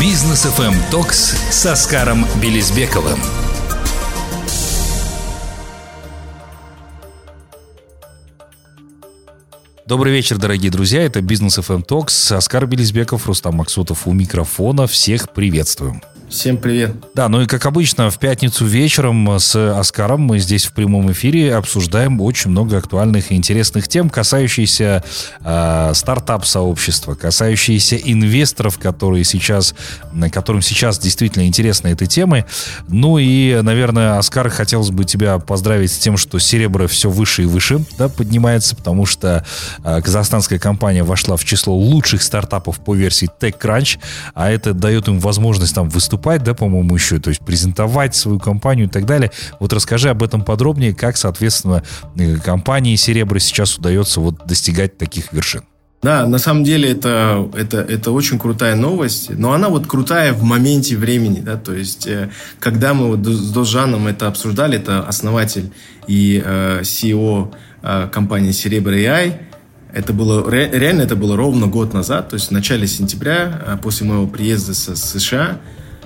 Бизнес FM Токс с Оскаром Белизбековым. Добрый вечер, дорогие друзья. Это Бизнес FM Talks. Оскар Белизбеков, Рустам Максутов у микрофона. Всех приветствуем. Всем привет. Да, ну и как обычно, в пятницу вечером с Оскаром мы здесь в прямом эфире обсуждаем очень много актуальных и интересных тем, касающихся э, стартап-сообщества, касающиеся инвесторов, которые сейчас, которым сейчас действительно интересны этой темы. Ну и, наверное, Оскар, хотелось бы тебя поздравить с тем, что серебро все выше и выше да, поднимается, потому что э, казахстанская компания вошла в число лучших стартапов по версии TechCrunch, а это дает им возможность там выступать выступать, да, по-моему, еще, то есть презентовать свою компанию и так далее. Вот расскажи об этом подробнее, как, соответственно, э, компании Серебро сейчас удается вот достигать таких вершин. Да, на самом деле это, это, это очень крутая новость, но она вот крутая в моменте времени, да, то есть э, когда мы вот с Должаном это обсуждали, это основатель и э, CEO э, компании Серебро AI, это было, реально это было ровно год назад, то есть в начале сентября, э, после моего приезда со США,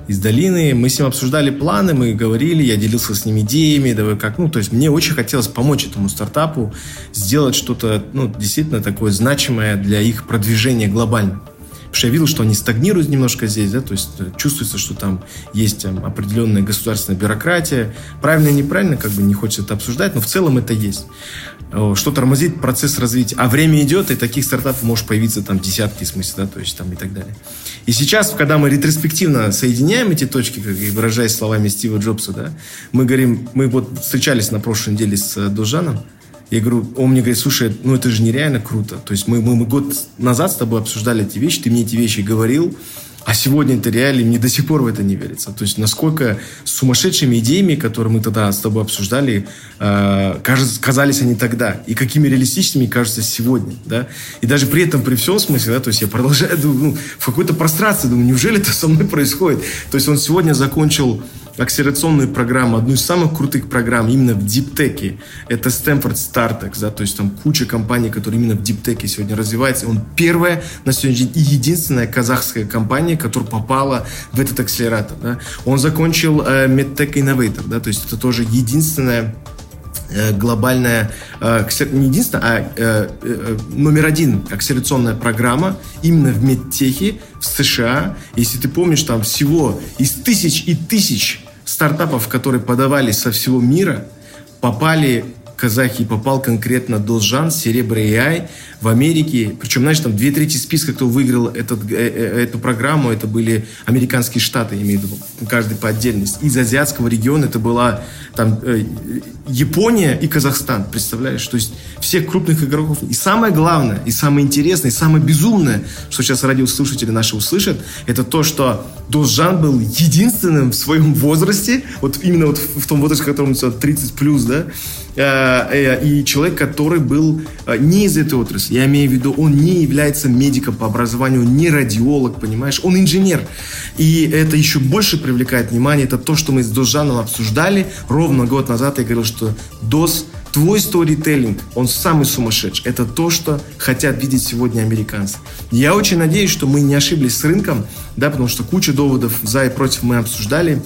из долины. Мы с ним обсуждали планы, мы говорили, я делился с ним идеями, давай как, ну, то есть мне очень хотелось помочь этому стартапу сделать что-то, ну, действительно такое значимое для их продвижения глобально. Потому что я видел, что они стагнируют немножко здесь, да, то есть э, чувствуется, что там есть там, определенная государственная бюрократия. Правильно и неправильно, как бы не хочется это обсуждать, но в целом это есть. Э, что тормозит процесс развития. А время идет, и таких стартапов может появиться там десятки, в смысле, да, то есть там и так далее. И сейчас, когда мы ретроспективно соединяем эти точки, как и выражаясь словами Стива Джобса, да, мы говорим, мы вот встречались на прошлой неделе с э, Должаном, я говорю, он мне говорит, слушай, ну это же нереально круто. То есть мы, мы, мы год назад с тобой обсуждали эти вещи, ты мне эти вещи говорил, а сегодня это реально, мне до сих пор в это не верится. То есть насколько сумасшедшими идеями, которые мы тогда с тобой обсуждали, э, кажется, казались они тогда, и какими реалистичными кажутся сегодня. Да? И даже при этом, при всем смысле, да, то есть я продолжаю, ну, в какой-то прострации, думаю, неужели это со мной происходит? То есть он сегодня закончил акселерационную программу, одну из самых крутых программ именно в диптеке. Это Stanford Startex, да, то есть там куча компаний, которые именно в диптеке сегодня развиваются. Он первая на сегодняшний день и единственная казахская компания, которая попала в этот акселератор. Да. Он закончил э, MedTech Innovator, да, то есть это тоже единственная э, глобальная, э, не единственная, а э, номер один акселерационная программа именно в медтехе в США. Если ты помнишь, там всего из тысяч и тысяч стартапов, которые подавались со всего мира, попали казахи, попал конкретно Должан, Серебро AI в Америке. Причем, знаешь, там две трети списка, кто выиграл этот, э, э, эту программу, это были американские штаты, имею в виду, каждый по отдельности. Из азиатского региона это была там э, Япония и Казахстан, представляешь? То есть всех крупных игроков. И самое главное, и самое интересное, и самое безумное, что сейчас радиослушатели наши услышат, это то, что Должан был единственным в своем возрасте, вот именно вот в том возрасте, которому 30 плюс, да, и человек, который был не из этой отрасли, я имею в виду, он не является медиком по образованию, не радиолог, понимаешь? Он инженер. И это еще больше привлекает внимание. Это то, что мы с Дожаном обсуждали ровно год назад. Я говорил, что ДОС Твой сторителлинг, он самый сумасшедший. Это то, что хотят видеть сегодня американцы. Я очень надеюсь, что мы не ошиблись с рынком, да, потому что куча доводов за и против мы обсуждали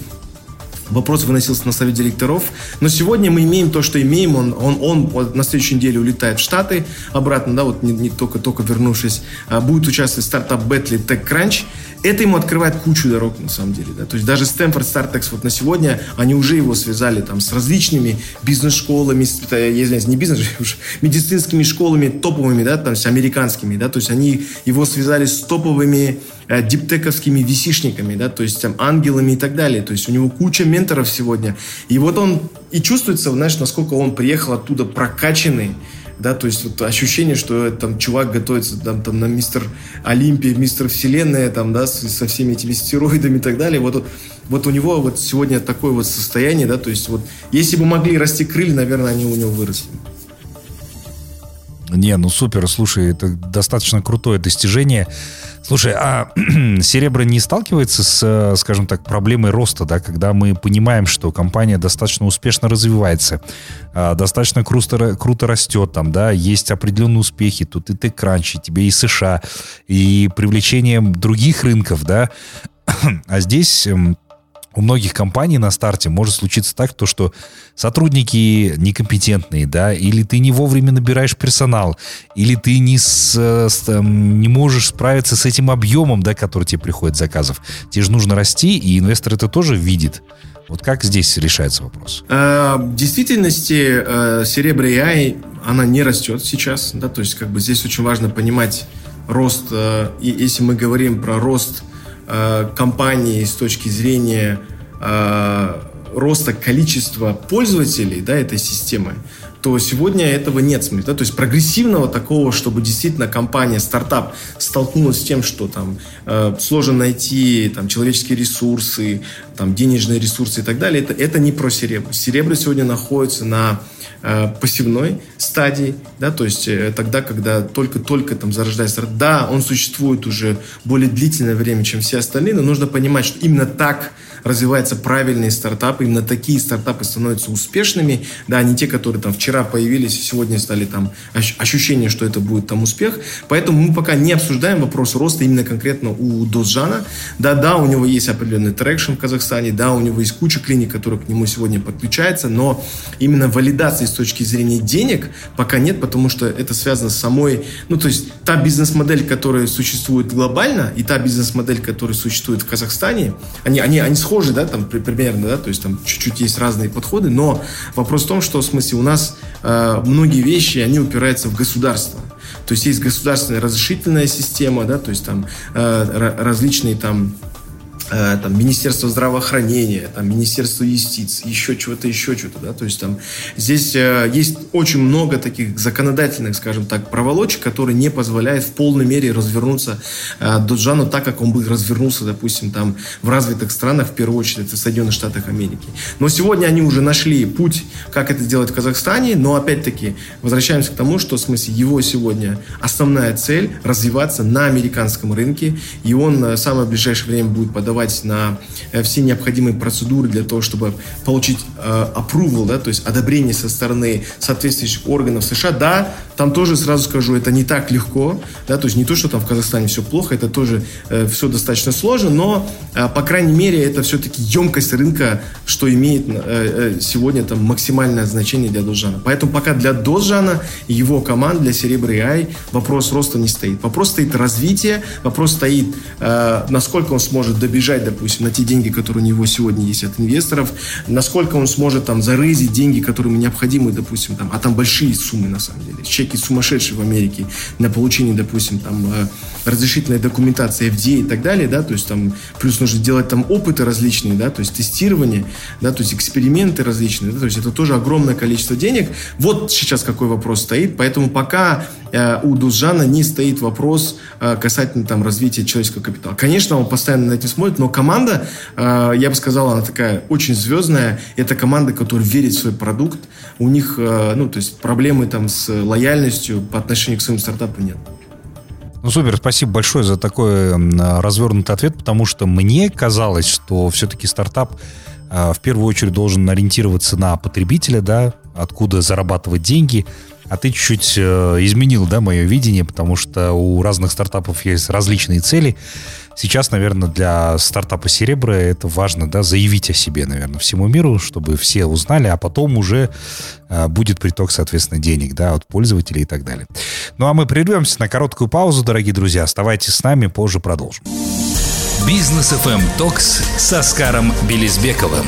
вопрос выносился на совет директоров. Но сегодня мы имеем то, что имеем. Он, он, он на следующей неделе улетает в Штаты обратно, да, вот не, не только, только вернувшись. А, будет участвовать стартап Бетли TechCrunch это ему открывает кучу дорог, на самом деле. Да? То есть даже Стэнфорд Стартекс вот на сегодня, они уже его связали там с различными бизнес-школами, я извиняюсь, не бизнес, уж медицинскими школами топовыми, да, там, с американскими, да, то есть они его связали с топовыми э, диптековскими висишниками, да, то есть там ангелами и так далее. То есть у него куча менторов сегодня. И вот он и чувствуется, знаешь, насколько он приехал оттуда прокачанный, да, то есть вот ощущение, что там чувак готовится там, там на мистер Олимпия, мистер Вселенная, там, да, с, со всеми этими стероидами и так далее, вот, вот у него вот сегодня такое вот состояние, да, то есть вот если бы могли расти крылья, наверное, они у него выросли. Не, ну супер, слушай, это достаточно крутое достижение. Слушай, а Серебро не сталкивается с, скажем так, проблемой роста, да, когда мы понимаем, что компания достаточно успешно развивается, а, достаточно круто, круто растет там, да, есть определенные успехи, тут и TechCrunch, и тебе и США, и привлечение других рынков, да, А здесь эм, у многих компаний на старте может случиться так, то, что сотрудники некомпетентные, да, или ты не вовремя набираешь персонал, или ты не, с, с, эм, не можешь справиться с этим объемом, да, который тебе приходит заказов. Тебе же нужно расти, и инвестор это тоже видит. Вот как здесь решается вопрос? Э, в действительности э, AI, она не растет сейчас, да, то есть как бы здесь очень важно понимать рост, э, и если мы говорим про рост компании с точки зрения роста количества пользователей да, этой системы, то сегодня этого нет смысла. Да? То есть прогрессивного такого, чтобы действительно компания, стартап столкнулась с тем, что там э, сложно найти там, человеческие ресурсы, там, денежные ресурсы и так далее, это, это не про серебро. Серебро сегодня находится на э, пассивной стадии, да, то есть э, тогда, когда только-только там зарождается. Да, он существует уже более длительное время, чем все остальные, но нужно понимать, что именно так развиваются правильные стартапы, именно такие стартапы становятся успешными, да, не те, которые там вчера появились и сегодня стали там ощущение, что это будет там успех. Поэтому мы пока не обсуждаем вопрос роста именно конкретно у Дозжана. Да, да, у него есть определенный traction в Казахстане, да, у него есть куча клиник, которые к нему сегодня подключаются, но именно валидации с точки зрения денег пока нет, потому что это связано с самой, ну, то есть та бизнес-модель, которая существует глобально, и та бизнес-модель, которая существует в Казахстане, они, они, они схожи схожи, да, там примерно, да, то есть там чуть-чуть есть разные подходы, но вопрос в том, что в смысле у нас э, многие вещи, они упираются в государство. То есть есть государственная разрешительная система, да, то есть там э, различные там там, Министерство здравоохранения, там, Министерство юстиции, еще чего-то, еще что-то, да, то есть там здесь э, есть очень много таких законодательных, скажем так, проволочек, которые не позволяют в полной мере развернуться э, Доджану так, как он бы развернулся, допустим, там в развитых странах, в первую очередь в Соединенных Штатах Америки. Но сегодня они уже нашли путь, как это сделать в Казахстане, но опять-таки возвращаемся к тому, что в смысле его сегодня основная цель развиваться на американском рынке, и он в самое ближайшее время будет подавать подавать на э, все необходимые процедуры для того, чтобы получить э, approval, да, то есть одобрение со стороны соответствующих органов США. Да, там тоже сразу скажу, это не так легко, да, то есть не то, что там в Казахстане все плохо, это тоже э, все достаточно сложно, но, по крайней мере, это все-таки емкость рынка, что имеет сегодня там максимальное значение для Дозжана. Поэтому пока для Дозжана и его команд, для Серебры AI вопрос роста не стоит. Вопрос стоит развитие, вопрос стоит, насколько он сможет добежать добежать, допустим, на те деньги, которые у него сегодня есть от инвесторов, насколько он сможет там зарызить деньги, которые ему необходимы, допустим, там, а там большие суммы на самом деле, чеки сумасшедшие в Америке на получение, допустим, там э, разрешительной документации FDA и так далее, да, то есть там плюс нужно делать там опыты различные, да, то есть тестирование, да, то есть эксперименты различные, да, то есть это тоже огромное количество денег. Вот сейчас какой вопрос стоит, поэтому пока э, у Дузжана не стоит вопрос э, касательно там развития человеческого капитала. Конечно, он постоянно на этим смотрит, но команда, э, я бы сказал, она такая очень звездная. Это команда, которая верит в свой продукт. У них, э, ну, то есть проблемы там с лояльностью по отношению к своим стартапу нет. Ну, супер, спасибо большое за такой развернутый ответ, потому что мне казалось, что все-таки стартап э, в первую очередь должен ориентироваться на потребителя, да, откуда зарабатывать деньги, а ты чуть-чуть изменил, да, мое видение, потому что у разных стартапов есть различные цели. Сейчас, наверное, для стартапа Серебра это важно, да, заявить о себе, наверное, всему миру, чтобы все узнали, а потом уже э, будет приток, соответственно, денег, да, от пользователей и так далее. Ну, а мы прервемся на короткую паузу, дорогие друзья. Оставайтесь с нами, позже продолжим. Бизнес FM Токс с Оскаром Белизбековым.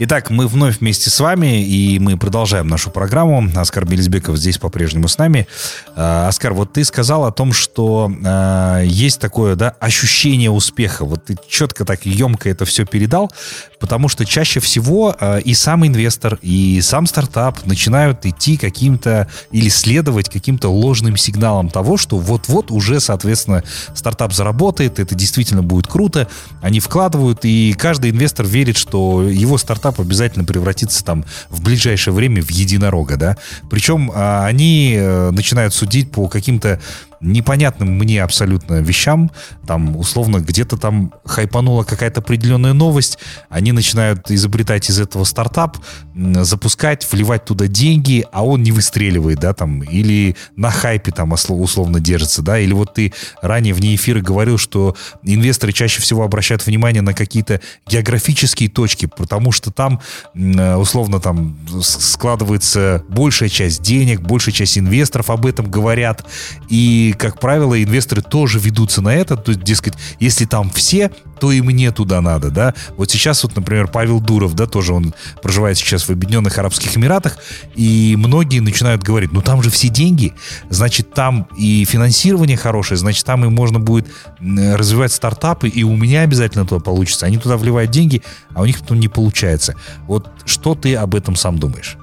Итак, мы вновь вместе с вами, и мы продолжаем нашу программу. Оскар Белизбеков здесь по-прежнему с нами. Э, Оскар, вот ты сказал о том, что э, есть такое да, ощущение успеха. Вот ты четко так емко это все передал, потому что чаще всего э, и сам инвестор, и сам стартап начинают идти каким-то или следовать каким-то ложным сигналам того, что вот-вот уже, соответственно, стартап заработает, это действительно будет круто. Они вкладывают, и каждый инвестор верит, что его стартап обязательно превратится там в ближайшее время в единорога, да. Причем а, они э, начинают судить по каким-то непонятным мне абсолютно вещам. Там, условно, где-то там хайпанула какая-то определенная новость. Они начинают изобретать из этого стартап, запускать, вливать туда деньги, а он не выстреливает, да, там, или на хайпе там условно держится, да, или вот ты ранее вне эфира говорил, что инвесторы чаще всего обращают внимание на какие-то географические точки, потому что там условно там складывается большая часть денег, большая часть инвесторов об этом говорят, и, как правило, инвесторы тоже ведутся на это, то есть, дескать, если там все, то и мне туда надо, да. Вот сейчас вот, например, Павел Дуров, да, тоже он проживает сейчас в Объединенных Арабских Эмиратах, и многие начинают говорить, ну там же все деньги, значит, там и финансирование хорошее, значит, там и можно будет развивать стартапы, и у меня обязательно туда получится. Они туда вливают деньги, а у них потом не получается. Вот что ты об этом сам думаешь?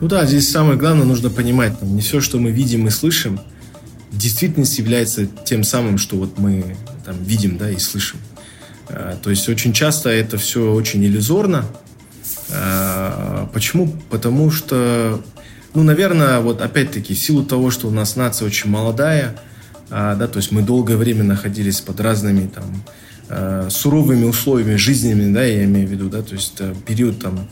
Ну да, здесь самое главное нужно понимать, там, не все, что мы видим и слышим, в действительности является тем самым, что вот мы там видим, да, и слышим. А, то есть очень часто это все очень иллюзорно. А, почему? Потому что, ну, наверное, вот опять-таки, в силу того, что у нас нация очень молодая, а, да, то есть мы долгое время находились под разными там суровыми условиями жизненными, да, я имею в виду, да, то есть э, период там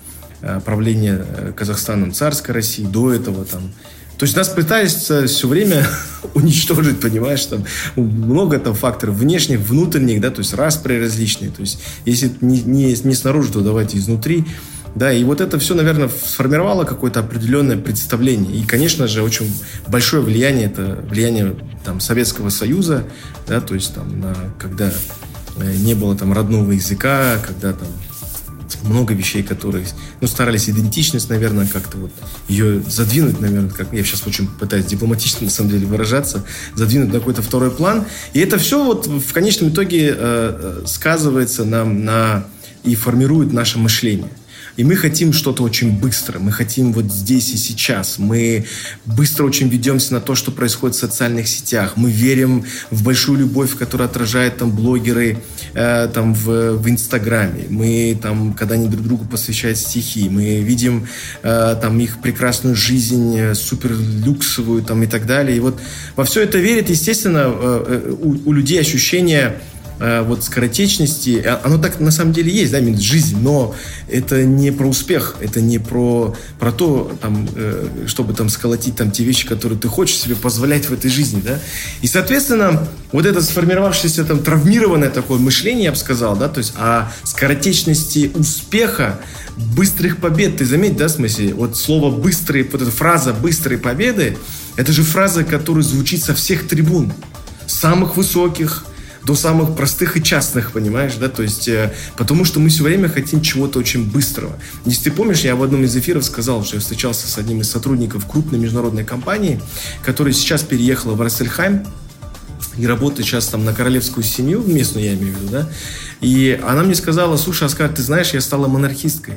правления э, Казахстаном царской России, до этого там то есть нас пытаются все время уничтожить, понимаешь, там много там факторов внешних, внутренних, да, то есть распри различные. То есть если не, не, не снаружи, то давайте изнутри. Да, и вот это все, наверное, сформировало какое-то определенное представление. И, конечно же, очень большое влияние, это влияние там, Советского Союза, да, то есть там, на, когда э, не было там родного языка, когда там много вещей, которые, ну, старались идентичность, наверное, как-то вот ее задвинуть, наверное, как я сейчас очень пытаюсь дипломатично, на самом деле, выражаться, задвинуть на какой-то второй план. И это все вот в конечном итоге э, э сказывается нам на и формирует наше мышление. И мы хотим что-то очень быстро, мы хотим вот здесь и сейчас. Мы быстро очень ведемся на то, что происходит в социальных сетях. Мы верим в большую любовь, которую отражают там блогеры э, там в, в Инстаграме. Мы там, когда они друг другу посвящают стихи, мы видим э, там их прекрасную жизнь, э, супер люксовую там и так далее. И вот во все это верит, естественно, э, э у, у людей ощущение Э, вот скоротечности, а, оно так на самом деле есть, да, жизнь, но это не про успех, это не про, про то, там, э, чтобы там сколотить там те вещи, которые ты хочешь себе позволять в этой жизни, да. И, соответственно, вот это сформировавшееся там травмированное такое мышление, я бы сказал, да, то есть о скоротечности успеха, быстрых побед, ты заметь, да, в смысле, вот слово «быстрые», вот эта фраза «быстрые победы», это же фраза, которая звучит со всех трибун, самых высоких, до самых простых и частных, понимаешь, да, то есть, э, потому что мы все время хотим чего-то очень быстрого. Если ты помнишь, я в одном из эфиров сказал, что я встречался с одним из сотрудников крупной международной компании, которая сейчас переехала в Рассельхайм, и работает сейчас там на королевскую семью, местную я имею в виду, да, и она мне сказала, слушай, Оскар, ты знаешь, я стала монархисткой.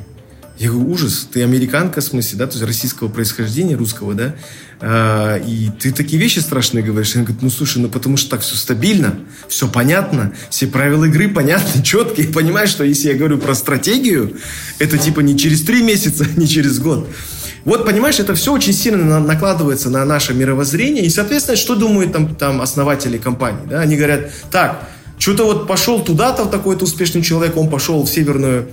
Я говорю, ужас, ты американка, в смысле, да, то есть российского происхождения, русского, да, а, и ты такие вещи страшные говоришь. Она говорит, ну слушай, ну потому что так все стабильно, все понятно, все правила игры понятны, четкие. Понимаешь, что если я говорю про стратегию, это типа не через три месяца, не через год. Вот, понимаешь, это все очень сильно накладывается на наше мировоззрение. И, соответственно, что думают там, там основатели компании? Да? Они говорят, так, что-то вот пошел туда-то такой-то успешный человек, он пошел в Северную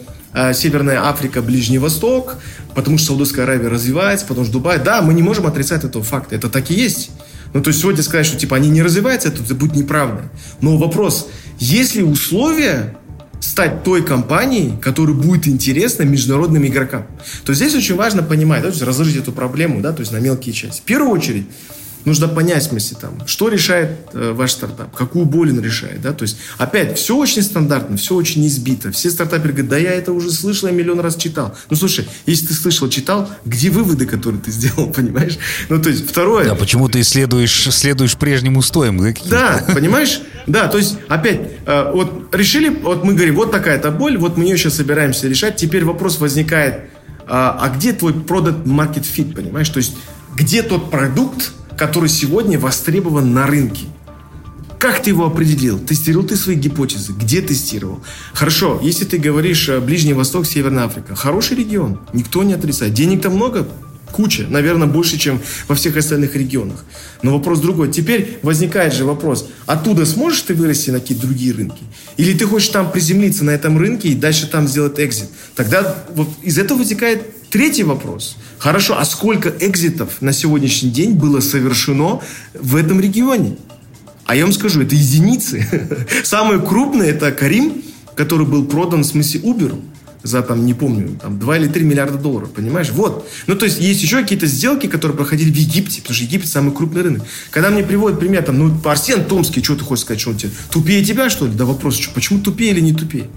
Северная Африка, Ближний Восток, потому что Саудовская Аравия развивается, потому что Дубай. Да, мы не можем отрицать этого факта, это так и есть. Ну, то есть сегодня сказать, что типа они не развиваются, это, это будет неправда. Но вопрос, есть ли условия стать той компанией, которая будет интересна международным игрокам. То есть здесь очень важно понимать, да, то есть разложить эту проблему, да, то есть на мелкие части. В первую очередь, нужно понять, в смысле, там, что решает э, ваш стартап, какую боль он решает, да, то есть, опять, все очень стандартно, все очень избито, все стартаперы говорят, да я это уже слышал, я миллион раз читал. Ну, слушай, если ты слышал, читал, где выводы, которые ты сделал, понимаешь? Ну, то есть, второе... Да, почему ты исследуешь, следуешь прежним устоям? Да, понимаешь? Да, то есть, опять, э, вот решили, вот мы говорим, вот такая-то боль, вот мы ее сейчас собираемся решать, теперь вопрос возникает, а, а где твой product market fit, понимаешь? То есть, где тот продукт, который сегодня востребован на рынке. Как ты его определил? Тестировал ты свои гипотезы? Где тестировал? Хорошо, если ты говоришь э, Ближний Восток, Северная Африка. Хороший регион, никто не отрицает. Денег там много, куча, наверное, больше, чем во всех остальных регионах. Но вопрос другой. Теперь возникает же вопрос, оттуда сможешь ты вырасти на какие-то другие рынки? Или ты хочешь там приземлиться на этом рынке и дальше там сделать экзит? Тогда вот из этого вытекает третий вопрос. Хорошо, а сколько экзитов на сегодняшний день было совершено в этом регионе? А я вам скажу, это единицы. Самое крупное это Карим, который был продан в смысле Uber за, там, не помню, там, 2 или 3 миллиарда долларов, понимаешь? Вот. Ну, то есть, есть еще какие-то сделки, которые проходили в Египте, потому что Египет самый крупный рынок. Когда мне приводят пример, там, ну, Арсен Томский, что ты хочешь сказать, что он тебе тупее тебя, что ли? Да вопрос, что, почему тупее или не тупее?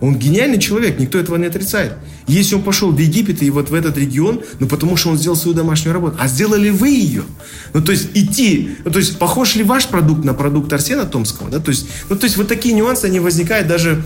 Он гениальный человек, никто этого не отрицает. Если он пошел в Египет и вот в этот регион, ну потому что он сделал свою домашнюю работу. А сделали вы ее? Ну то есть идти, ну то есть похож ли ваш продукт на продукт Арсена Томского? Да? То есть, ну то есть вот такие нюансы, они возникают даже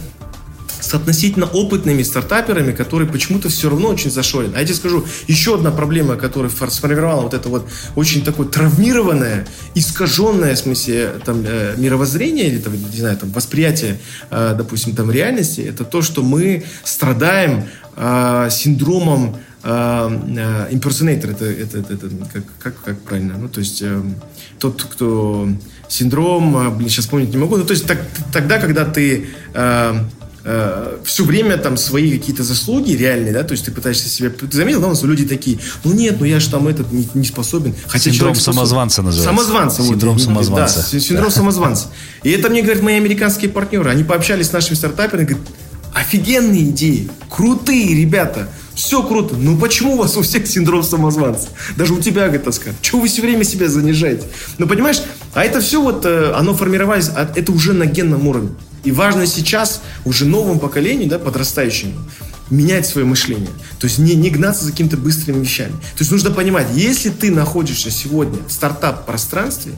с относительно опытными стартаперами, которые почему-то все равно очень зашорены. А я тебе скажу, еще одна проблема, которая сформировала вот это вот очень такое травмированное, искаженное, в смысле, там, э, мировоззрение или, там, не знаю, там, восприятие, э, допустим, там, реальности, это то, что мы страдаем э, синдромом имперсонейтор, это, это, это, это как, как, как правильно? Ну, то есть э, тот, кто синдром, блин, сейчас помнить не могу, ну, то есть так, тогда, когда ты э, э, все время там свои какие-то заслуги реальные, да, то есть ты пытаешься себя... Ты заметил, да, у нас люди такие, ну нет, ну я же там этот не, не способен. Хотя синдром самозванца называется. Самозванца. Синдром вот, самозванца. Да, синдром самозванца. И это мне говорят мои американские партнеры. Они пообщались с нашими стартаперами, говорят, офигенные идеи, крутые ребята, все круто. Ну почему у вас у всех синдром самозванца? Даже у тебя, говорит, Оскар. Чего вы все время себя занижаете? Ну, понимаешь, а это все вот, э, оно формировалось, а это уже на генном уровне. И важно сейчас уже новому поколению, да, подрастающему, менять свое мышление. То есть не, не гнаться за какими-то быстрыми вещами. То есть нужно понимать, если ты находишься сегодня в стартап-пространстве,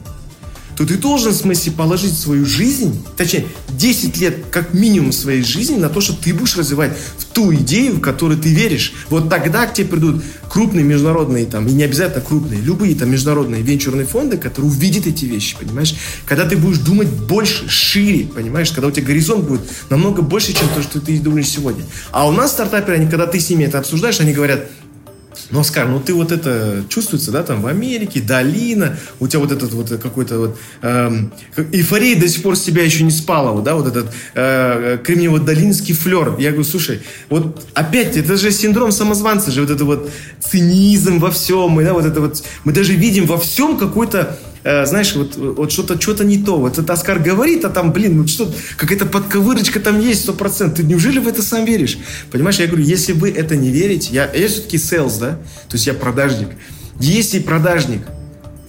то ты должен, в смысле, положить свою жизнь, точнее, 10 лет как минимум своей жизни на то, что ты будешь развивать в ту идею, в которую ты веришь. Вот тогда к тебе придут крупные международные, там, и не обязательно крупные, любые там международные венчурные фонды, которые увидят эти вещи, понимаешь? Когда ты будешь думать больше, шире, понимаешь? Когда у тебя горизонт будет намного больше, чем то, что ты думаешь сегодня. А у нас стартаперы, они, когда ты с ними это обсуждаешь, они говорят, ну, Оскар, ну ты вот это чувствуется, да, там в Америке, долина, у тебя вот этот вот какой-то вот эм, эйфория до сих пор с тебя еще не спала, вот, да, вот этот э, кремниево-долинский флер. Я говорю, слушай, вот опять, это же синдром самозванца же, вот это вот цинизм во всем, и, да, вот это вот, мы даже видим во всем какой-то э, знаешь, вот, вот что-то что не то. Вот это Оскар говорит, а там, блин, ну что, какая-то подковырочка там есть, сто процентов. Ты неужели в это сам веришь? Понимаешь, я говорю, если вы это не верите, я, я все-таки sales, да, то есть я продажник. Если продажник,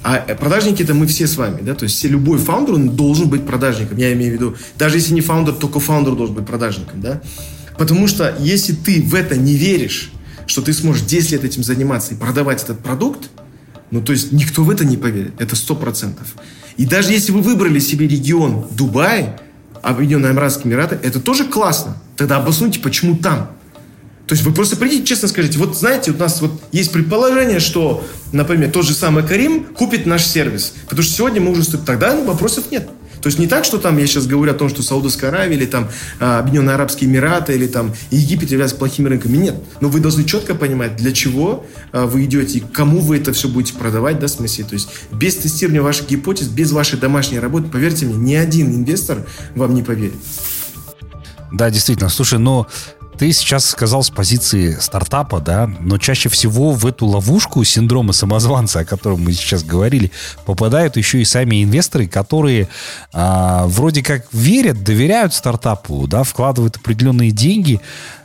а продажники это мы все с вами, да, то есть любой founder, он должен быть продажником, я имею в виду, даже если не founder, только founder должен быть продажником, да, потому что если ты в это не веришь, что ты сможешь 10 лет этим заниматься и продавать этот продукт, ну, то есть никто в это не поверит. Это сто процентов. И даже если вы выбрали себе регион Дубай, Объединенные Эмиратские Эмираты, это тоже классно. Тогда обоснуйте, почему там. То есть вы просто придите, честно скажите, вот знаете, у нас вот есть предположение, что, например, тот же самый Карим купит наш сервис. Потому что сегодня мы уже... Тогда вопросов нет. То есть не так, что там я сейчас говорю о том, что Саудовская Аравия или там а, Объединенные Арабские Эмираты или там Египет являются плохими рынками. Нет. Но вы должны четко понимать, для чего а, вы идете и кому вы это все будете продавать, да, в смысле. То есть без тестирования ваших гипотез, без вашей домашней работы, поверьте мне, ни один инвестор вам не поверит. Да, действительно. Слушай, но ты сейчас сказал с позиции стартапа, да, но чаще всего в эту ловушку синдрома самозванца, о котором мы сейчас говорили, попадают еще и сами инвесторы, которые а, вроде как верят, доверяют стартапу, да, вкладывают определенные деньги,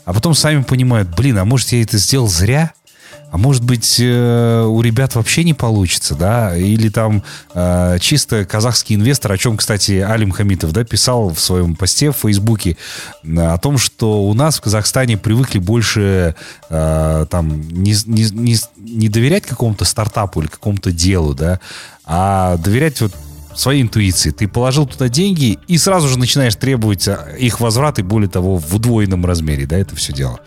а потом сами понимают, блин, а может я это сделал зря? А может быть, э, у ребят вообще не получится, да? Или там э, чисто казахский инвестор, о чем, кстати, Алим Хамитов, да, писал в своем посте в Фейсбуке, э, о том, что у нас в Казахстане привыкли больше там не, не, не, не доверять какому-то стартапу или какому-то делу, да, а доверять вот своей интуиции. Ты положил туда деньги и сразу же начинаешь требовать а, их возврат и более того в удвоенном размере, да, это все дело.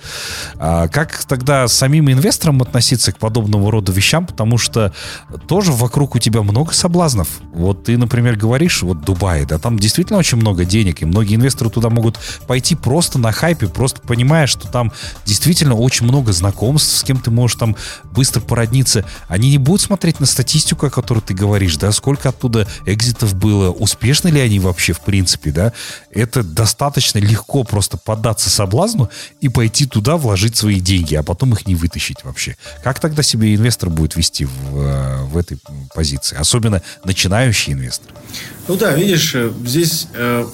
А как тогда самим инвесторам относиться к подобного рода вещам, потому что тоже вокруг у тебя много соблазнов. Вот ты, например, говоришь, вот Дубай, да, там действительно очень много денег, и многие инвесторы туда могут пойти просто на хайпе, просто понимая, что там действительно очень много знакомств, с кем ты можешь там быстро породниться. Они не будут смотреть на статистику, о которой ты говоришь, да, сколько оттуда экзитов было, успешны ли они вообще в принципе, да. Это достаточно легко просто поддаться соблазну и пойти туда, вложить свои деньги, а потом их не вытащить вообще. Как тогда себе инвестор будет вести в, э, в этой позиции? Особенно начинающий инвестор. Ну да, видишь, э, здесь э,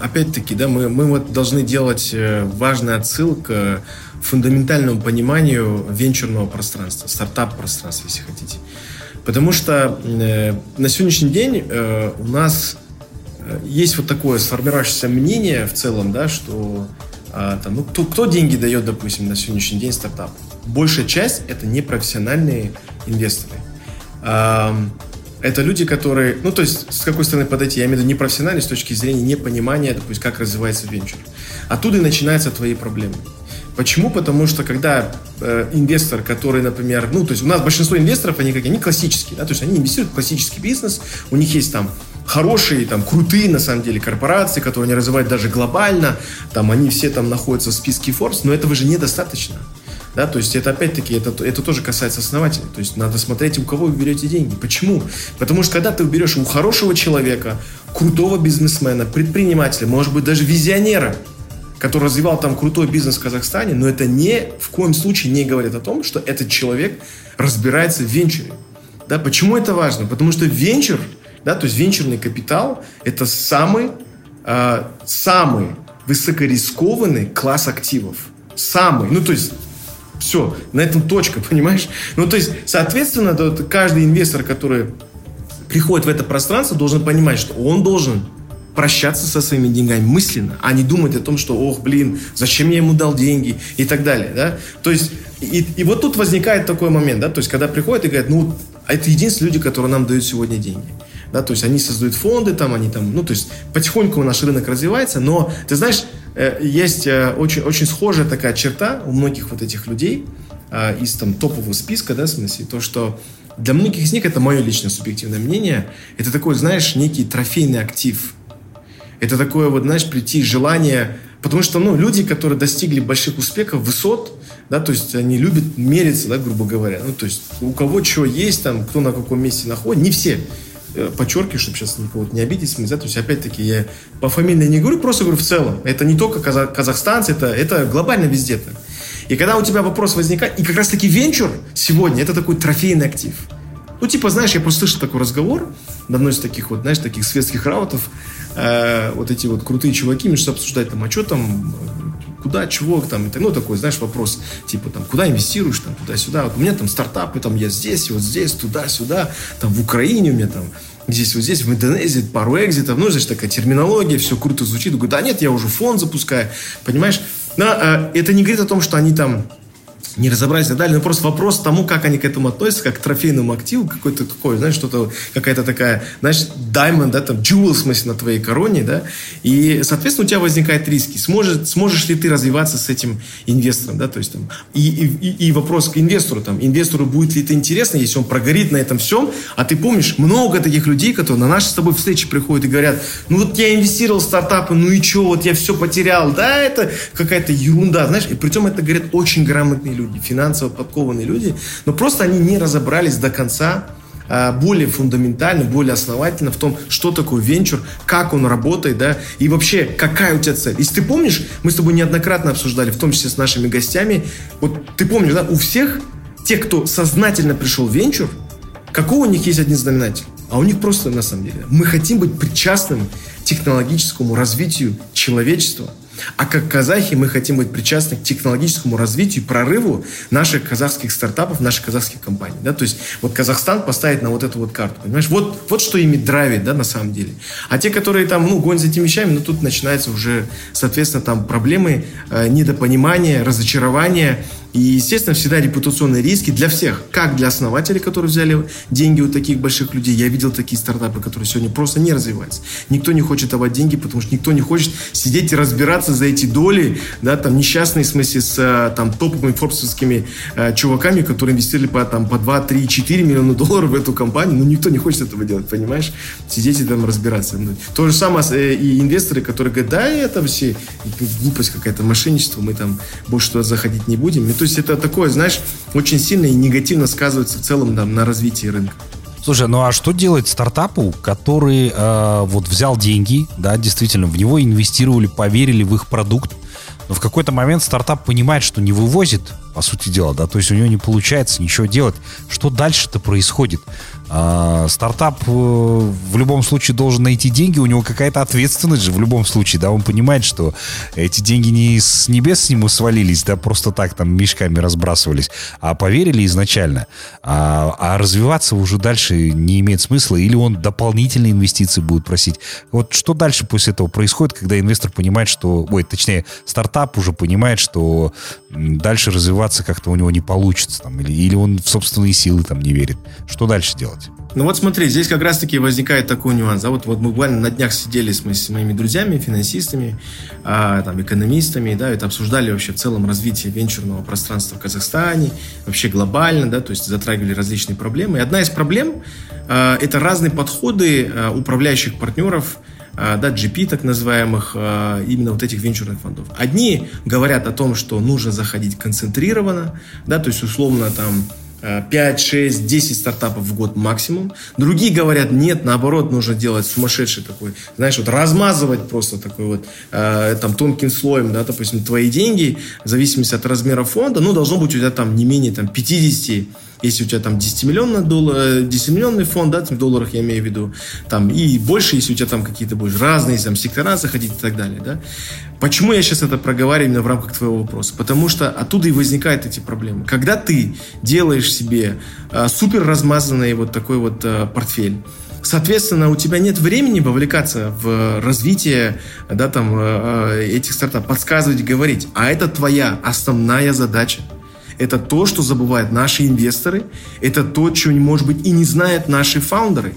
опять-таки, да, мы, мы вот должны делать важный отсыл к фундаментальному пониманию венчурного пространства, стартап-пространства, если хотите. Потому что э, на сегодняшний день э, у нас есть вот такое сформировавшееся мнение в целом, да, что а, там, ну, кто, кто деньги дает, допустим, на сегодняшний день стартап? Большая часть это непрофессиональные инвесторы. А, это люди, которые, ну, то есть, с какой стороны подойти, я имею в виду непрофессиональные с точки зрения непонимания, допустим, как развивается венчур. Оттуда и начинаются твои проблемы. Почему? Потому что когда э, инвестор, который, например, ну, то есть у нас большинство инвесторов, они какие? Они классические, да, то есть они инвестируют в классический бизнес, у них есть там хорошие, там, крутые, на самом деле, корпорации, которые они развивают даже глобально, там, они все там находятся в списке Forbes, но этого же недостаточно. Да, то есть это опять-таки, это, это тоже касается основателей. То есть надо смотреть, у кого вы берете деньги. Почему? Потому что когда ты уберешь у хорошего человека, крутого бизнесмена, предпринимателя, может быть, даже визионера, который развивал там крутой бизнес в Казахстане, но это не в коем случае не говорит о том, что этот человек разбирается в венчуре. Да, почему это важно? Потому что венчур, да, то есть венчурный капитал – это самый, э, самый высокорискованный класс активов. Самый. Ну, то есть все, на этом точка, понимаешь? Ну, то есть, соответственно, каждый инвестор, который приходит в это пространство, должен понимать, что он должен прощаться со своими деньгами мысленно, а не думать о том, что, ох, блин, зачем я ему дал деньги и так далее, да? То есть, и, и вот тут возникает такой момент, да, то есть, когда приходят и говорят, ну, а это единственные люди, которые нам дают сегодня деньги. Да, то есть они создают фонды, там они там, ну, то есть потихоньку наш рынок развивается, но, ты знаешь, э, есть э, очень, очень схожая такая черта у многих вот этих людей э, из там топового списка, да, в смысле, то, что для многих из них, это мое личное субъективное мнение, это такой, знаешь, некий трофейный актив – это такое вот, знаешь, прийти желание... Потому что, ну, люди, которые достигли больших успехов, высот, да, то есть они любят мериться, да, грубо говоря. Ну, то есть у кого что есть, там, кто на каком месте находится, не все э, подчеркиваю, чтобы сейчас никого не обидеть, да, то есть опять-таки я по фамилии не говорю, просто говорю в целом. Это не только казах, казахстанцы, это, это глобально везде так. И когда у тебя вопрос возникает, и как раз-таки венчур сегодня, это такой трофейный актив. Ну, типа, знаешь, я просто слышал такой разговор на одной из таких вот, знаешь, таких светских раутов, э, вот эти вот крутые чуваки между собой обсуждать, там, а что там, куда, чего там, это, ну, такой, знаешь, вопрос, типа, там, куда инвестируешь, там, туда-сюда, вот у меня там стартапы, там, я здесь, вот здесь, туда-сюда, там, в Украине у меня там, здесь, вот здесь, в Индонезии, пару экзитов, ну, знаешь, такая терминология, все круто звучит, говорю, да нет, я уже фонд запускаю, понимаешь, но э, это не говорит о том, что они там не разобрались и так далее, но просто вопрос тому, как они к этому относятся, как к трофейному активу, какой-то такой, знаешь, что-то, какая-то такая, знаешь, diamond, да, там, jewel, в смысле, на твоей короне, да, и, соответственно, у тебя возникают риски. Сможет, сможешь ли ты развиваться с этим инвестором, да, то есть там, и, и, и вопрос к инвестору, там, инвестору будет ли это интересно, если он прогорит на этом всем, а ты помнишь, много таких людей, которые на наши с тобой встречи приходят и говорят, ну вот я инвестировал в стартапы, ну и что, вот я все потерял, да, это какая-то ерунда, знаешь, и притом это говорят очень грамотные люди, люди, финансово подкованные люди, но просто они не разобрались до конца а, более фундаментально, более основательно в том, что такое венчур, как он работает, да, и вообще, какая у тебя цель. Если ты помнишь, мы с тобой неоднократно обсуждали, в том числе с нашими гостями, вот ты помнишь, да, у всех, тех, кто сознательно пришел в венчур, какого у них есть один знаменатель? А у них просто, на самом деле, мы хотим быть причастным к технологическому развитию человечества – а как казахи мы хотим быть причастны к технологическому развитию, прорыву наших казахских стартапов, наших казахских компаний. Да? То есть вот Казахстан поставить на вот эту вот карту. Понимаешь? Вот, вот что ими драйвит да, на самом деле. А те, которые там ну, гонят за этими вещами, ну тут начинаются уже, соответственно, там проблемы, э, недопонимания, разочарования И, естественно, всегда репутационные риски для всех. Как для основателей, которые взяли деньги у таких больших людей. Я видел такие стартапы, которые сегодня просто не развиваются. Никто не хочет давать деньги, потому что никто не хочет сидеть и разбираться за эти доли, да, там, несчастные, в смысле, с э, там, топовыми форбсовскими э, чуваками, которые инвестировали по, там, по 2, 3, 4 миллиона долларов в эту компанию. Ну, никто не хочет этого делать, понимаешь? Сидеть и там разбираться. Ну, то же самое э, и инвесторы, которые говорят, да, это все глупость какая-то, мошенничество, мы там больше туда заходить не будем. И, то есть это такое, знаешь, очень сильно и негативно сказывается в целом там, на развитии рынка. Слушай, ну а что делать стартапу, который э, вот взял деньги, да, действительно, в него инвестировали, поверили в их продукт, но в какой-то момент стартап понимает, что не вывозит, по сути дела, да, то есть у него не получается ничего делать. Что дальше-то происходит? А, стартап э, в любом случае должен найти деньги, у него какая-то ответственность же в любом случае, да, он понимает, что эти деньги не с небес с нему свалились, да, просто так там мешками разбрасывались, а поверили изначально. А, а развиваться уже дальше не имеет смысла, или он дополнительные инвестиции будет просить. Вот что дальше после этого происходит, когда инвестор понимает, что, ой, точнее, стартап уже понимает, что дальше развиваться как-то у него не получится, там, или, или он в собственные силы там не верит. Что дальше делать? Ну вот смотри, здесь как раз-таки возникает такой нюанс. А вот, вот мы буквально на днях сидели с, с моими друзьями, финансистами, а, там, экономистами, да, это обсуждали вообще в целом развитие венчурного пространства в Казахстане, вообще глобально, да, то есть затрагивали различные проблемы. И одна из проблем а, это разные подходы а, управляющих партнеров, а, да, GP так называемых, а, именно вот этих венчурных фондов. Одни говорят о том, что нужно заходить концентрированно, да, то есть условно там 5, 6, 10 стартапов в год максимум. Другие говорят, нет, наоборот, нужно делать сумасшедший такой, знаешь, вот размазывать просто такой вот э, там тонким слоем, да, допустим, твои деньги, в зависимости от размера фонда, ну, должно быть у тебя там не менее там 50 если у тебя там 10-миллионный, доллар, 10 миллионный фонд, да, в долларах я имею в виду, там, и больше, если у тебя там какие-то будешь разные там, сектора заходить и так далее, да. Почему я сейчас это проговариваю именно в рамках твоего вопроса? Потому что оттуда и возникают эти проблемы. Когда ты делаешь себе э, супер размазанный вот такой вот э, портфель, Соответственно, у тебя нет времени вовлекаться в развитие да, там, э, этих стартапов, подсказывать, говорить. А это твоя основная задача. Это то, что забывают наши инвесторы. Это то, чего, может быть, и не знают наши фаундеры.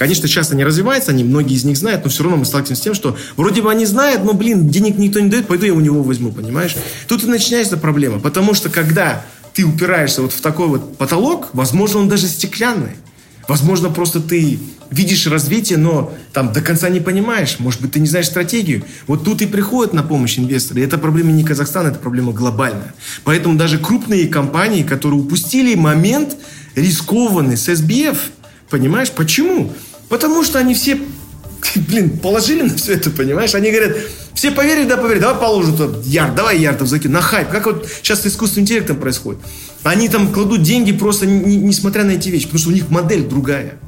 Конечно, часто не развивается, они, многие из них знают, но все равно мы сталкиваемся с тем, что вроде бы они знают, но, блин, денег никто не дает, пойду я у него возьму, понимаешь? Тут и начинается проблема, потому что когда ты упираешься вот в такой вот потолок, возможно, он даже стеклянный. Возможно, просто ты видишь развитие, но там до конца не понимаешь. Может быть, ты не знаешь стратегию. Вот тут и приходят на помощь инвесторы. И это проблема не Казахстана, это проблема глобальная. Поэтому даже крупные компании, которые упустили момент рискованный с SBF, понимаешь, почему? Потому что они все, блин, положили на все это, понимаешь? Они говорят, все поверили, да, поверили, давай положим туда ярд, давай ярдов закинем, на хайп. Как вот сейчас с искусственным интеллектом происходит. Они там кладут деньги просто не, несмотря на эти вещи, потому что у них модель другая.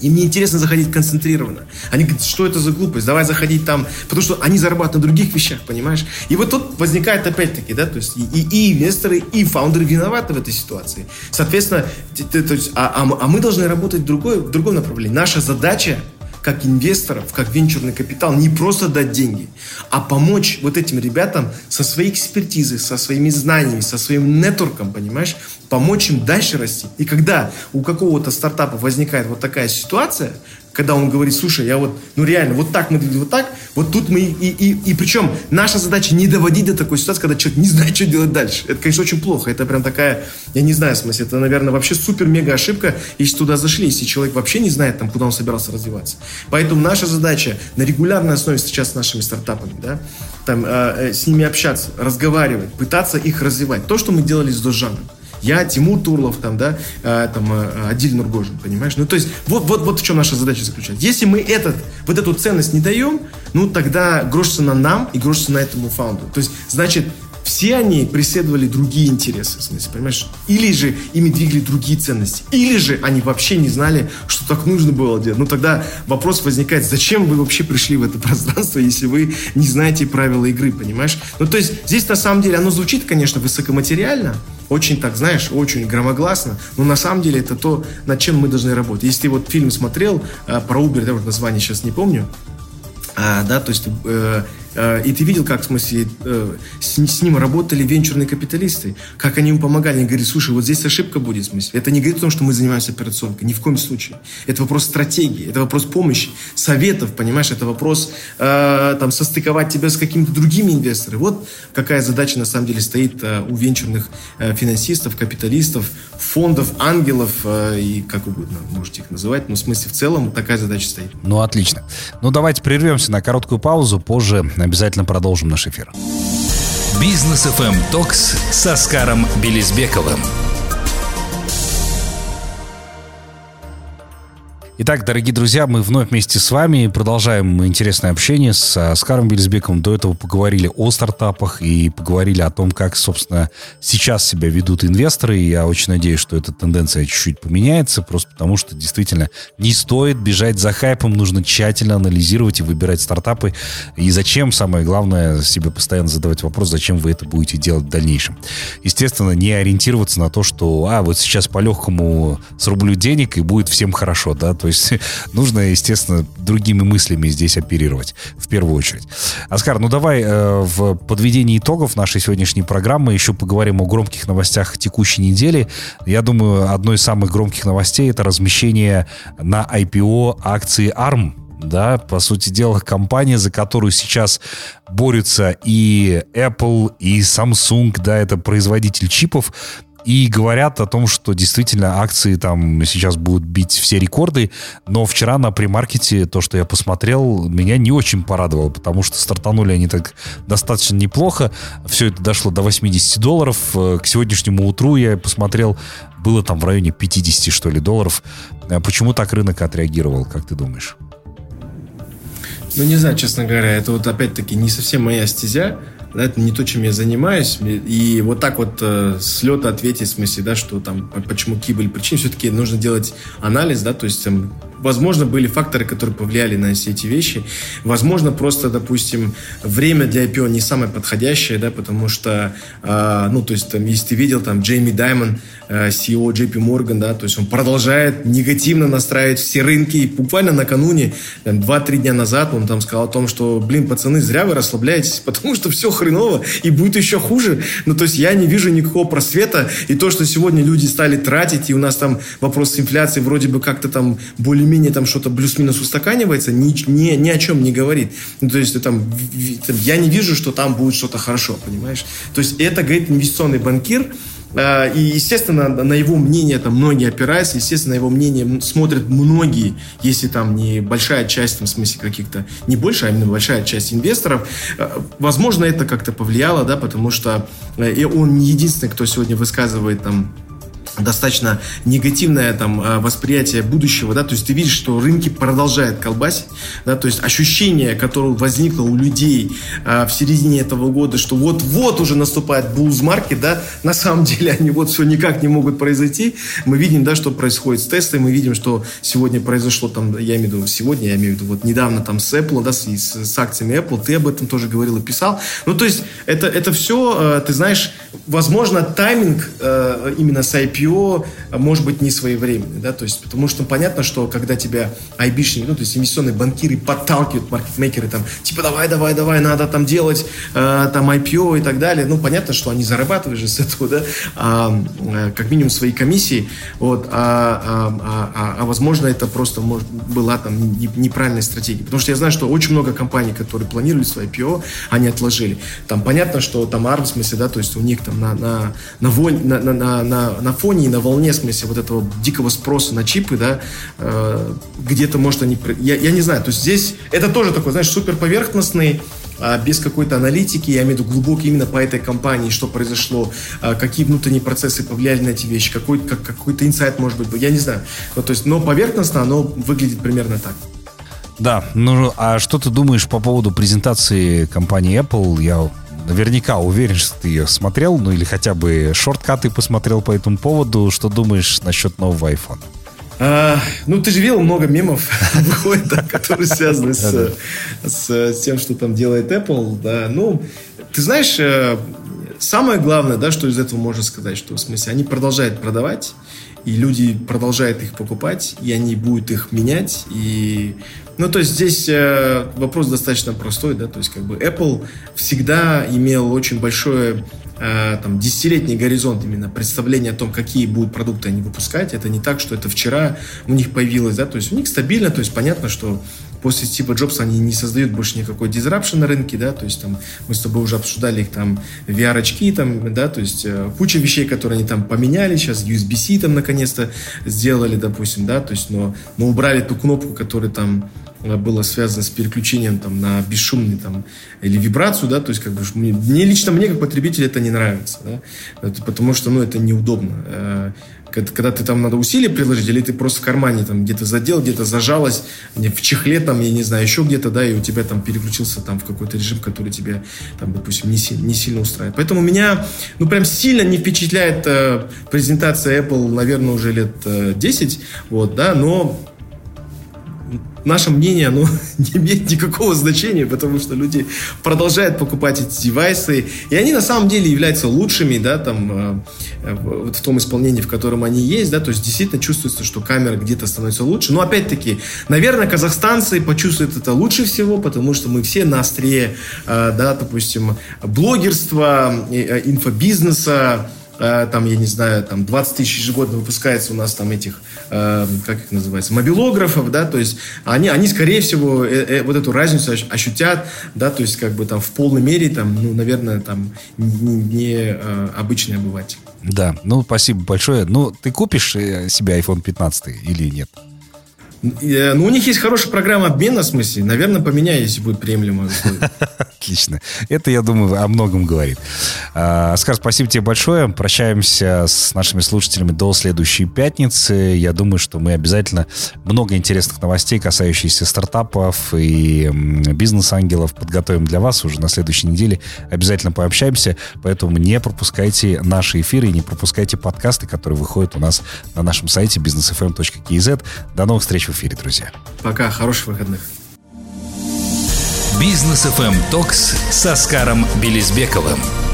Им не интересно заходить концентрированно. Они говорят, что это за глупость, давай заходить там, потому что они зарабатывают на других вещах, понимаешь? И вот тут возникает опять-таки, да, то есть и, и инвесторы, и фаундеры виноваты в этой ситуации. Соответственно, то есть, а, а, а мы должны работать в, другой, в другом направлении. Наша задача как инвесторов, как венчурный капитал, не просто дать деньги, а помочь вот этим ребятам со своей экспертизой, со своими знаниями, со своим нетворком, понимаешь, помочь им дальше расти. И когда у какого-то стартапа возникает вот такая ситуация, когда он говорит, слушай, я вот, ну реально, вот так мы вот так, вот тут мы, и, и, и причем наша задача не доводить до такой ситуации, когда человек не знает, что делать дальше. Это, конечно, очень плохо. Это прям такая, я не знаю, в смысле, это, наверное, вообще супер-мега ошибка, если туда зашли, если человек вообще не знает, там, куда он собирался развиваться. Поэтому наша задача на регулярной основе сейчас с нашими стартапами, да, там, э, э, с ними общаться, разговаривать, пытаться их развивать. То, что мы делали с Дожаном. Я, Тимур Турлов, там, да, э, там, э, Адиль Нургожин, понимаешь? Ну, то есть, вот, вот, вот в чем наша задача заключается. Если мы этот, вот эту ценность не даем, ну, тогда грош цена нам и грош цена этому фаунду. То есть, значит, все они преследовали другие интересы, в смысле, понимаешь? Или же ими двигали другие ценности, или же они вообще не знали, что так нужно было делать. Ну, тогда вопрос возникает, зачем вы вообще пришли в это пространство, если вы не знаете правила игры, понимаешь? Ну, то есть, здесь на самом деле оно звучит, конечно, высокоматериально, очень так, знаешь, очень громогласно, но на самом деле это то, над чем мы должны работать. Если ты вот фильм смотрел э, про Uber, да, вот название сейчас не помню, а, да, то есть э, и ты видел, как, в смысле, э, с, ним работали венчурные капиталисты, как они ему помогали. Они говорят, слушай, вот здесь ошибка будет, в смысле. Это не говорит о том, что мы занимаемся операционкой, ни в коем случае. Это вопрос стратегии, это вопрос помощи, советов, понимаешь, это вопрос э, там, состыковать тебя с какими-то другими инвесторами. Вот какая задача на самом деле стоит э, у венчурных э, финансистов, капиталистов, фондов, ангелов э, и как угодно можете их называть. Но в смысле в целом такая задача стоит. Ну, отлично. Ну, давайте прервемся на короткую паузу. Позже Обязательно продолжим наш эфир. Бизнес FM Токс с Оскаром Белизбековым. Итак, дорогие друзья, мы вновь вместе с вами продолжаем интересное общение с Оскаром Бельзбековым. До этого поговорили о стартапах и поговорили о том, как, собственно, сейчас себя ведут инвесторы. И я очень надеюсь, что эта тенденция чуть-чуть поменяется, просто потому что действительно не стоит бежать за хайпом, нужно тщательно анализировать и выбирать стартапы. И зачем, самое главное, себе постоянно задавать вопрос, зачем вы это будете делать в дальнейшем. Естественно, не ориентироваться на то, что, а, вот сейчас по-легкому срублю денег и будет всем хорошо, да, то есть нужно, естественно, другими мыслями здесь оперировать в первую очередь. Оскар, ну давай э, в подведении итогов нашей сегодняшней программы еще поговорим о громких новостях текущей недели. Я думаю, одной из самых громких новостей это размещение на IPO акции ARM да, по сути дела, компания, за которую сейчас борются и Apple, и Samsung, да, это производитель чипов, и говорят о том, что действительно акции там сейчас будут бить все рекорды, но вчера на премаркете то, что я посмотрел, меня не очень порадовало, потому что стартанули они так достаточно неплохо, все это дошло до 80 долларов, э, к сегодняшнему утру я посмотрел, было там в районе 50, что ли, долларов. А почему так рынок отреагировал, как ты думаешь? Ну, не знаю, честно говоря, это вот опять-таки не совсем моя стезя да, это не то, чем я занимаюсь. И вот так вот э, с лета ответить, в смысле, да, что там, почему какие были причины, все-таки нужно делать анализ, да, то есть там, возможно, были факторы, которые повлияли на все эти вещи. Возможно, просто, допустим, время для IPO не самое подходящее, да, потому что, э, ну, то есть, там, если ты видел, там, Джейми Даймон, э, CEO JP Morgan, да, то есть он продолжает негативно настраивать все рынки, и буквально накануне, там, 2-3 дня назад он там сказал о том, что, блин, пацаны, зря вы расслабляетесь, потому что все хреново, и будет еще хуже. Ну, то есть я не вижу никакого просвета, и то, что сегодня люди стали тратить, и у нас там вопрос с инфляцией вроде бы как-то там более-менее там что-то плюс-минус устаканивается, ни, ни, ни о чем не говорит. Ну, то есть там, там, я не вижу, что там будет что-то хорошо, понимаешь? То есть это говорит инвестиционный банкир, а, и, естественно, на его мнение там многие опираются, естественно, на его мнение смотрят многие, если там не большая часть, там, в смысле каких-то, не больше, а именно большая часть инвесторов. А, возможно, это как-то повлияло, да, потому что э, он не единственный, кто сегодня высказывает там достаточно негативное там э, восприятие будущего, да, то есть ты видишь, что рынки продолжают колбасить, да, то есть ощущение, которое возникло у людей а, в середине этого года, что вот-вот уже наступает market, да, на самом деле они вот все никак не могут произойти. Мы видим, да, что происходит с Теслой, мы видим, что сегодня произошло там, я имею в виду сегодня, я имею в виду вот недавно там с Apple, да, с, с, акциями Apple, ты об этом тоже говорил и писал. Ну, то есть это, это все, э, ты знаешь, возможно, тайминг именно с IPO IPO может быть не своевременный, да, то есть, потому что понятно, что когда тебя айбишники, ну, то есть инвестиционные банкиры подталкивают, маркетмейкеры там, типа, давай, давай, давай, надо там делать э, там IPO и так далее, ну, понятно, что они зарабатывают же с этого, да, а, э, как минимум свои комиссии, вот, а, а, а, а, а возможно, это просто может, была там неправильная стратегия, потому что я знаю, что очень много компаний, которые планировали свое IPO, они отложили. Там понятно, что там ARM, в смысле, да, то есть у них там на, на, на, воль, на, на, на, на фоне и на волне, в вот этого дикого спроса на чипы, да, э, где-то, может, они... Я, я не знаю, то есть здесь это тоже такой, знаешь, супер поверхностный, а, без какой-то аналитики, я имею в виду глубокий именно по этой компании, что произошло, а, какие внутренние процессы повлияли на эти вещи, какой, как, какой-то инсайт может быть, я не знаю. Ну, то есть, но поверхностно оно выглядит примерно так. Да, ну а что ты думаешь по поводу презентации компании Apple? Я наверняка уверен, что ты ее смотрел, ну или хотя бы шорткаты посмотрел по этому поводу. Что думаешь насчет нового iPhone? А, ну, ты же видел много мемов, выходит, да, которые связаны с, с, с тем, что там делает Apple. Да. Ну, ты знаешь, э, самое главное, да, что из этого можно сказать, что в смысле они продолжают продавать, и люди продолжают их покупать, и они будут их менять, и ну, то есть здесь э, вопрос достаточно простой, да, то есть как бы Apple всегда имел очень большое э, там, десятилетний горизонт именно представления о том, какие будут продукты они выпускать. Это не так, что это вчера у них появилось, да, то есть у них стабильно, то есть понятно, что после Стива Джобса они не создают больше никакой дизрапшн на рынке, да, то есть там мы с тобой уже обсуждали их там VR-очки, там, да, то есть э, куча вещей, которые они там поменяли, сейчас USB-C там наконец-то сделали, допустим, да, то есть, но, но убрали ту кнопку, которая там было связано с переключением там на бесшумный там или вибрацию, да, то есть как бы мне, мне лично мне как потребителю это не нравится, да, это, потому что ну это неудобно. Э, когда ты там надо усилия приложить, или ты просто в кармане там где-то задел, где-то зажалась, в чехле там, я не знаю, еще где-то, да, и у тебя там переключился там в какой-то режим, который тебя там, допустим, не, не сильно устраивает. Поэтому меня, ну, прям сильно не впечатляет э, презентация Apple, наверное, уже лет э, 10, вот, да, но наше мнение, оно не имеет никакого значения, потому что люди продолжают покупать эти девайсы, и они на самом деле являются лучшими, да, там, э, вот в том исполнении, в котором они есть, да, то есть действительно чувствуется, что камера где-то становится лучше, но опять-таки, наверное, казахстанцы почувствуют это лучше всего, потому что мы все на острие, э, да, допустим, блогерства, э, инфобизнеса, там, я не знаю, там 20 тысяч ежегодно выпускается у нас там этих, э, как их называется, мобилографов, да, то есть они, они скорее всего, э, э, вот эту разницу ощутят, да, то есть как бы там в полной мере, там, ну, наверное, там не, не э, обычный обыватель. Да, ну, спасибо большое. Ну, ты купишь э, себе iPhone 15 или нет? Э, ну, у них есть хорошая программа обмена, в смысле. Наверное, поменяю, если будет приемлемо. Отлично. Это, я думаю, о многом говорит. А, Оскар, спасибо тебе большое. Прощаемся с нашими слушателями до следующей пятницы. Я думаю, что мы обязательно много интересных новостей, касающихся стартапов и бизнес-ангелов, подготовим для вас уже на следующей неделе. Обязательно пообщаемся, поэтому не пропускайте наши эфиры и не пропускайте подкасты, которые выходят у нас на нашем сайте businessfm.kz. До новых встреч в эфире, друзья. Пока, хороших выходных. Бизнес FM Токс с Оскаром Белизбековым.